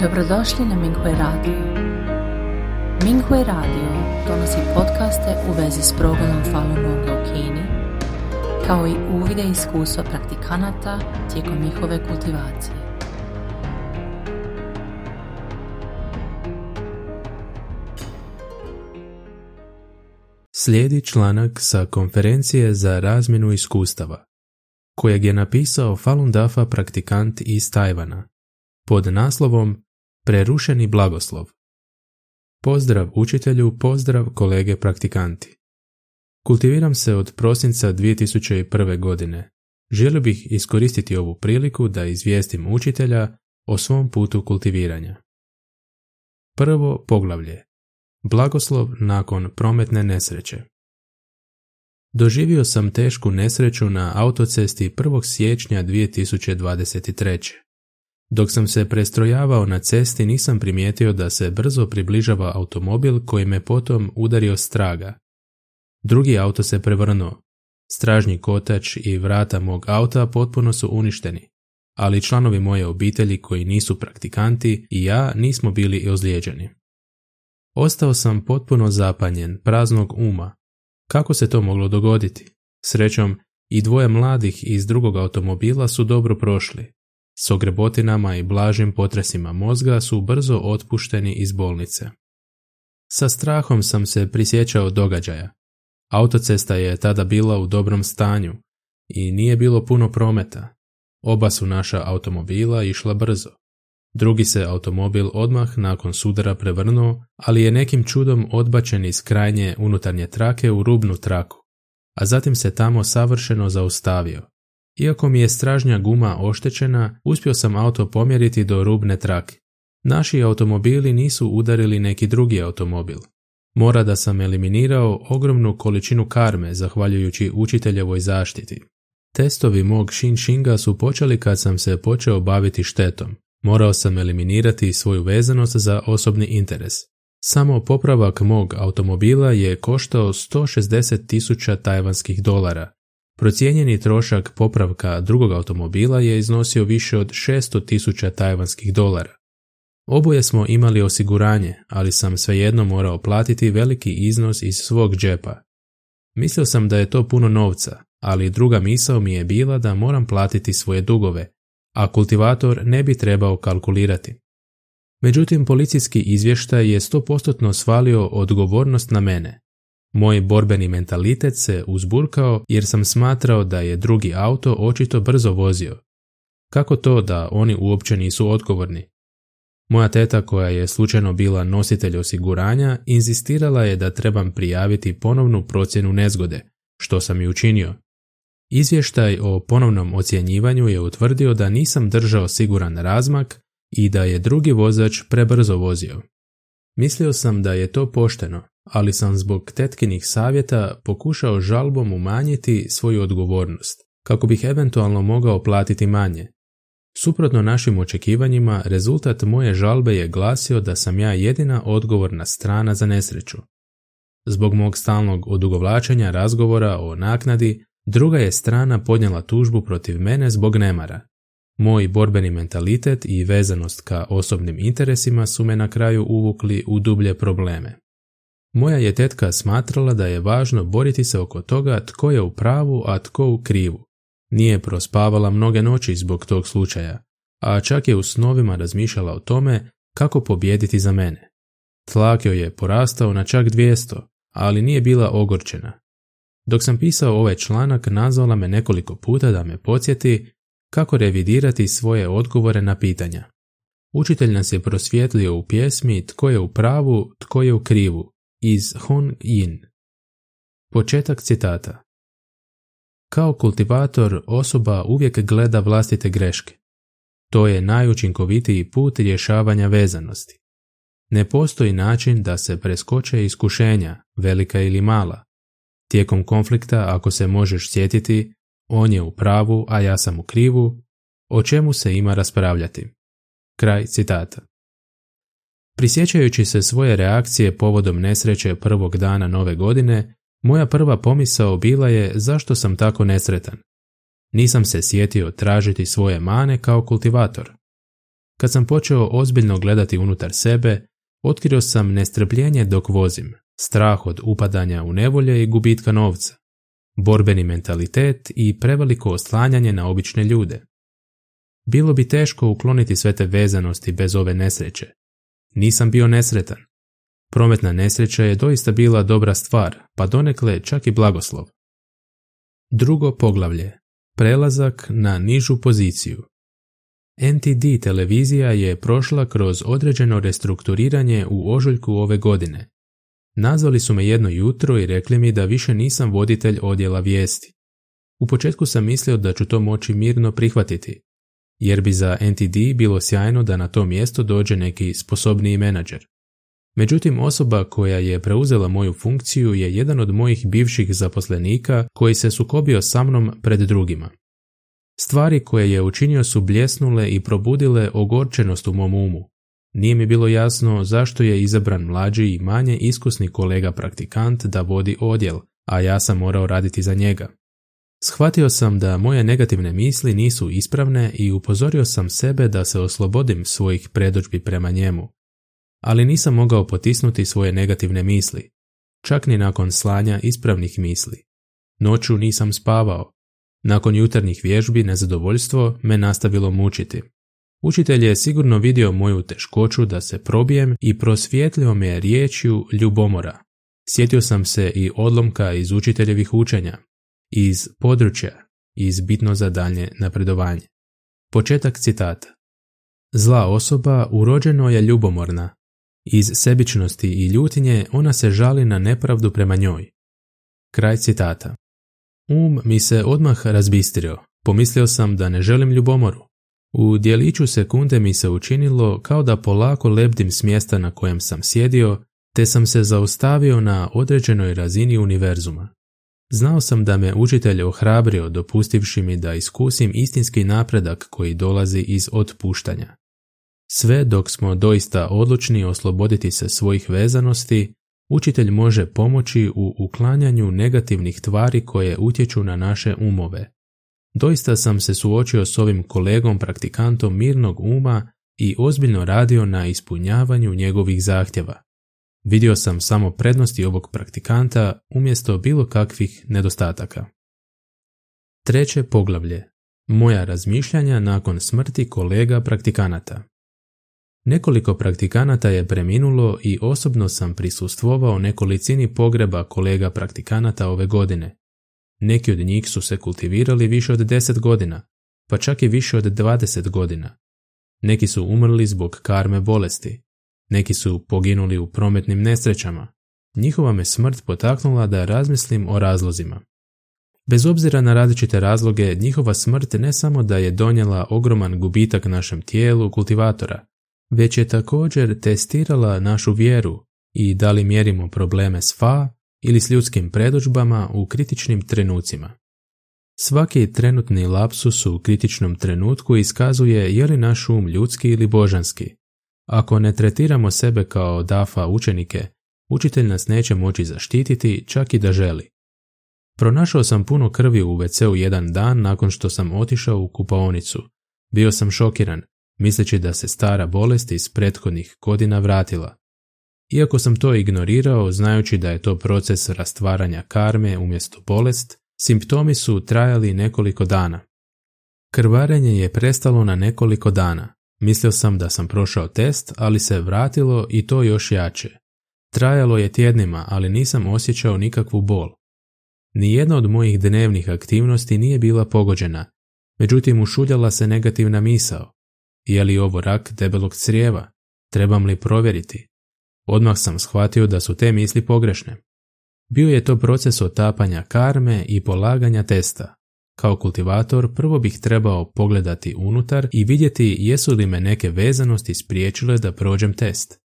Dobrodošli na Minghui Radio. Minghui Radio donosi podcaste u vezi s progledom Falun Gonga u Kini, kao i uvide iskustva praktikanata tijekom njihove kultivacije. Slijedi članak sa konferencije za razmjenu iskustava, kojeg je napisao Falun Dafa praktikant iz Tajvana, pod naslovom Prerušeni blagoslov. Pozdrav učitelju, pozdrav kolege praktikanti. Kultiviram se od prosinca 2001. godine. Želio bih iskoristiti ovu priliku da izvijestim učitelja o svom putu kultiviranja. Prvo poglavlje. Blagoslov nakon prometne nesreće. Doživio sam tešku nesreću na autocesti 1. siječnja 2023. Dok sam se prestrojavao na cesti nisam primijetio da se brzo približava automobil koji me potom udario straga. Drugi auto se prevrnuo. Stražnji kotač i vrata mog auta potpuno su uništeni, ali članovi moje obitelji koji nisu praktikanti i ja nismo bili ozlijeđeni. Ostao sam potpuno zapanjen, praznog uma. Kako se to moglo dogoditi? Srećom, i dvoje mladih iz drugog automobila su dobro prošli, s ogrebotinama i blažim potresima mozga su brzo otpušteni iz bolnice. Sa strahom sam se prisjećao događaja. Autocesta je tada bila u dobrom stanju i nije bilo puno prometa. Oba su naša automobila išla brzo. Drugi se automobil odmah nakon sudara prevrnuo, ali je nekim čudom odbačen iz krajnje unutarnje trake u rubnu traku, a zatim se tamo savršeno zaustavio. Iako mi je stražnja guma oštećena, uspio sam auto pomjeriti do rubne trake. Naši automobili nisu udarili neki drugi automobil. Mora da sam eliminirao ogromnu količinu karme zahvaljujući učiteljevoj zaštiti. Testovi mog Shinshinga su počeli kad sam se počeo baviti štetom. Morao sam eliminirati svoju vezanost za osobni interes. Samo popravak mog automobila je koštao 160 tisuća tajvanskih dolara, Procijenjeni trošak popravka drugog automobila je iznosio više od 600 tisuća tajvanskih dolara. Oboje smo imali osiguranje, ali sam svejedno morao platiti veliki iznos iz svog džepa. Mislio sam da je to puno novca, ali druga misao mi je bila da moram platiti svoje dugove, a kultivator ne bi trebao kalkulirati. Međutim, policijski izvještaj je 100% svalio odgovornost na mene, moj borbeni mentalitet se uzburkao jer sam smatrao da je drugi auto očito brzo vozio. Kako to da oni uopće nisu odgovorni? Moja teta koja je slučajno bila nositelj osiguranja inzistirala je da trebam prijaviti ponovnu procjenu nezgode, što sam i učinio. Izvještaj o ponovnom ocjenjivanju je utvrdio da nisam držao siguran razmak i da je drugi vozač prebrzo vozio. Mislio sam da je to pošteno, ali sam zbog tetkinih savjeta pokušao žalbom umanjiti svoju odgovornost, kako bih eventualno mogao platiti manje. Suprotno našim očekivanjima, rezultat moje žalbe je glasio da sam ja jedina odgovorna strana za nesreću. Zbog mog stalnog odugovlačenja razgovora o naknadi, druga je strana podnijela tužbu protiv mene zbog nemara. Moj borbeni mentalitet i vezanost ka osobnim interesima su me na kraju uvukli u dublje probleme. Moja je tetka smatrala da je važno boriti se oko toga tko je u pravu, a tko u krivu. Nije prospavala mnoge noći zbog tog slučaja, a čak je u snovima razmišljala o tome kako pobijediti za mene. Tlak joj je porastao na čak 200, ali nije bila ogorčena. Dok sam pisao ovaj članak, nazvala me nekoliko puta da me podsjeti kako revidirati svoje odgovore na pitanja. Učitelj nas je prosvjetlio u pjesmi Tko je u pravu, tko je u krivu, iz Hong Yin. Početak citata Kao kultivator osoba uvijek gleda vlastite greške. To je najučinkovitiji put rješavanja vezanosti. Ne postoji način da se preskoče iskušenja, velika ili mala. Tijekom konflikta, ako se možeš sjetiti, on je u pravu, a ja sam u krivu, o čemu se ima raspravljati. Kraj citata. Prisjećajući se svoje reakcije povodom nesreće prvog dana nove godine, moja prva pomisao bila je zašto sam tako nesretan. Nisam se sjetio tražiti svoje mane kao kultivator. Kad sam počeo ozbiljno gledati unutar sebe, otkrio sam nestrpljenje dok vozim, strah od upadanja u nevolje i gubitka novca, borbeni mentalitet i preveliko oslanjanje na obične ljude. Bilo bi teško ukloniti sve te vezanosti bez ove nesreće. Nisam bio nesretan. Prometna nesreća je doista bila dobra stvar, pa donekle čak i blagoslov. Drugo poglavlje. Prelazak na nižu poziciju. NTD televizija je prošla kroz određeno restrukturiranje u ožujku ove godine. Nazvali su me jedno jutro i rekli mi da više nisam voditelj odjela vijesti. U početku sam mislio da ću to moći mirno prihvatiti, jer bi za NTD bilo sjajno da na to mjesto dođe neki sposobniji menadžer. Međutim, osoba koja je preuzela moju funkciju je jedan od mojih bivših zaposlenika koji se sukobio sa mnom pred drugima. Stvari koje je učinio su bljesnule i probudile ogorčenost u mom umu. Nije mi bilo jasno zašto je izabran mlađi i manje iskusni kolega praktikant da vodi odjel, a ja sam morao raditi za njega. Shvatio sam da moje negativne misli nisu ispravne i upozorio sam sebe da se oslobodim svojih predođbi prema njemu. Ali nisam mogao potisnuti svoje negativne misli, čak ni nakon slanja ispravnih misli. Noću nisam spavao. Nakon jutarnjih vježbi nezadovoljstvo me nastavilo mučiti. Učitelj je sigurno vidio moju teškoću da se probijem i prosvjetlio me riječju ljubomora. Sjetio sam se i odlomka iz učiteljevih učenja, iz područja iz bitno za daljnje napredovanje. Početak citata. Zla osoba urođeno je ljubomorna. Iz sebičnosti i ljutinje ona se žali na nepravdu prema njoj. Kraj citata. Um mi se odmah razbistrio. Pomislio sam da ne želim ljubomoru. U dijeliću sekunde mi se učinilo kao da polako lebdim s mjesta na kojem sam sjedio, te sam se zaustavio na određenoj razini univerzuma. Znao sam da me učitelj ohrabrio dopustivši mi da iskusim istinski napredak koji dolazi iz otpuštanja. Sve dok smo doista odlučni osloboditi se svojih vezanosti, učitelj može pomoći u uklanjanju negativnih tvari koje utječu na naše umove. Doista sam se suočio s ovim kolegom praktikantom mirnog uma i ozbiljno radio na ispunjavanju njegovih zahtjeva. Vidio sam samo prednosti ovog praktikanta umjesto bilo kakvih nedostataka. Treće poglavlje. Moja razmišljanja nakon smrti kolega praktikanata. Nekoliko praktikanata je preminulo i osobno sam prisustvovao nekolicini pogreba kolega praktikanata ove godine. Neki od njih su se kultivirali više od 10 godina, pa čak i više od 20 godina. Neki su umrli zbog karme bolesti, neki su poginuli u prometnim nesrećama. Njihova me smrt potaknula da razmislim o razlozima. Bez obzira na različite razloge, njihova smrt ne samo da je donijela ogroman gubitak našem tijelu kultivatora, već je također testirala našu vjeru i da li mjerimo probleme s fa ili s ljudskim predođbama u kritičnim trenucima. Svaki trenutni lapsus u kritičnom trenutku iskazuje je li naš um ljudski ili božanski, ako ne tretiramo sebe kao dafa učenike, učitelj nas neće moći zaštititi čak i da želi. Pronašao sam puno krvi u WC-u jedan dan nakon što sam otišao u kupaonicu. Bio sam šokiran, misleći da se stara bolest iz prethodnih godina vratila. Iako sam to ignorirao, znajući da je to proces rastvaranja karme umjesto bolest, simptomi su trajali nekoliko dana. Krvarenje je prestalo na nekoliko dana, Mislio sam da sam prošao test, ali se vratilo i to još jače. Trajalo je tjednima, ali nisam osjećao nikakvu bol. Nijedna od mojih dnevnih aktivnosti nije bila pogođena, međutim ušuljala se negativna misao. Je li ovo rak debelog crijeva? Trebam li provjeriti? Odmah sam shvatio da su te misli pogrešne. Bio je to proces otapanja karme i polaganja testa, kao kultivator prvo bih trebao pogledati unutar i vidjeti jesu li me neke vezanosti spriječile da prođem test.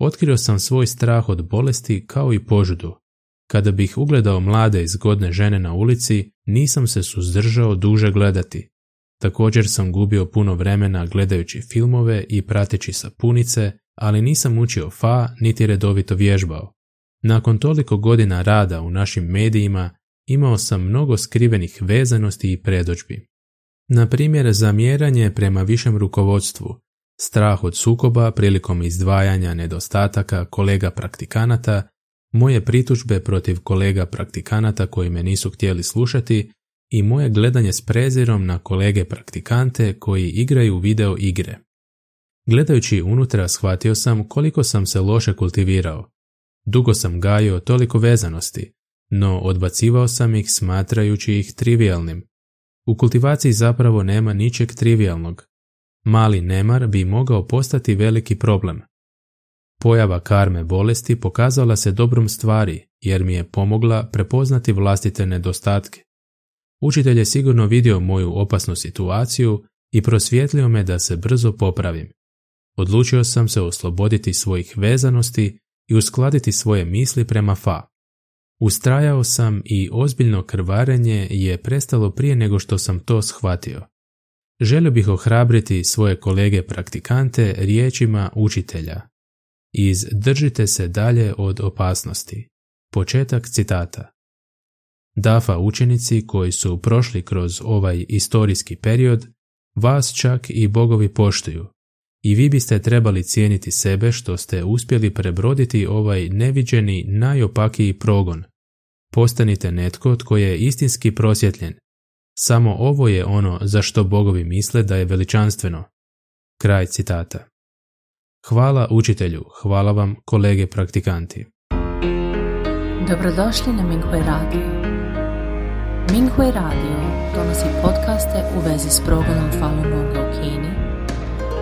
Otkrio sam svoj strah od bolesti kao i požudu. Kada bih ugledao mlade i zgodne žene na ulici, nisam se suzdržao duže gledati. Također sam gubio puno vremena gledajući filmove i prateći sapunice, ali nisam učio fa niti redovito vježbao. Nakon toliko godina rada u našim medijima imao sam mnogo skrivenih vezanosti i predođbi. Na primjer, zamjeranje prema višem rukovodstvu, strah od sukoba prilikom izdvajanja nedostataka kolega praktikanata, moje pritužbe protiv kolega praktikanata koji me nisu htjeli slušati i moje gledanje s prezirom na kolege praktikante koji igraju video igre. Gledajući unutra shvatio sam koliko sam se loše kultivirao. Dugo sam gajio toliko vezanosti, no odbacivao sam ih smatrajući ih trivialnim. U kultivaciji zapravo nema ničeg trivialnog. Mali nemar bi mogao postati veliki problem. Pojava karme bolesti pokazala se dobrom stvari jer mi je pomogla prepoznati vlastite nedostatke. Učitelj je sigurno vidio moju opasnu situaciju i prosvjetlio me da se brzo popravim. Odlučio sam se osloboditi svojih vezanosti i uskladiti svoje misli prema fa. Ustrajao sam i ozbiljno krvarenje je prestalo prije nego što sam to shvatio. Želio bih ohrabriti svoje kolege praktikante riječima učitelja. Iz držite se dalje od opasnosti. Početak citata. DAFA učenici koji su prošli kroz ovaj istorijski period, vas čak i bogovi poštuju. I vi biste trebali cijeniti sebe što ste uspjeli prebroditi ovaj neviđeni najopakiji progon. Postanite netko tko je istinski prosvjetljen. Samo ovo je ono za što bogovi misle da je veličanstveno. Kraj citata. Hvala učitelju, hvala vam kolege praktikanti. Dobrodošli na Minghui Radio. Minghui Radio donosi podcaste u vezi s progledom Falun Gonga u Kini,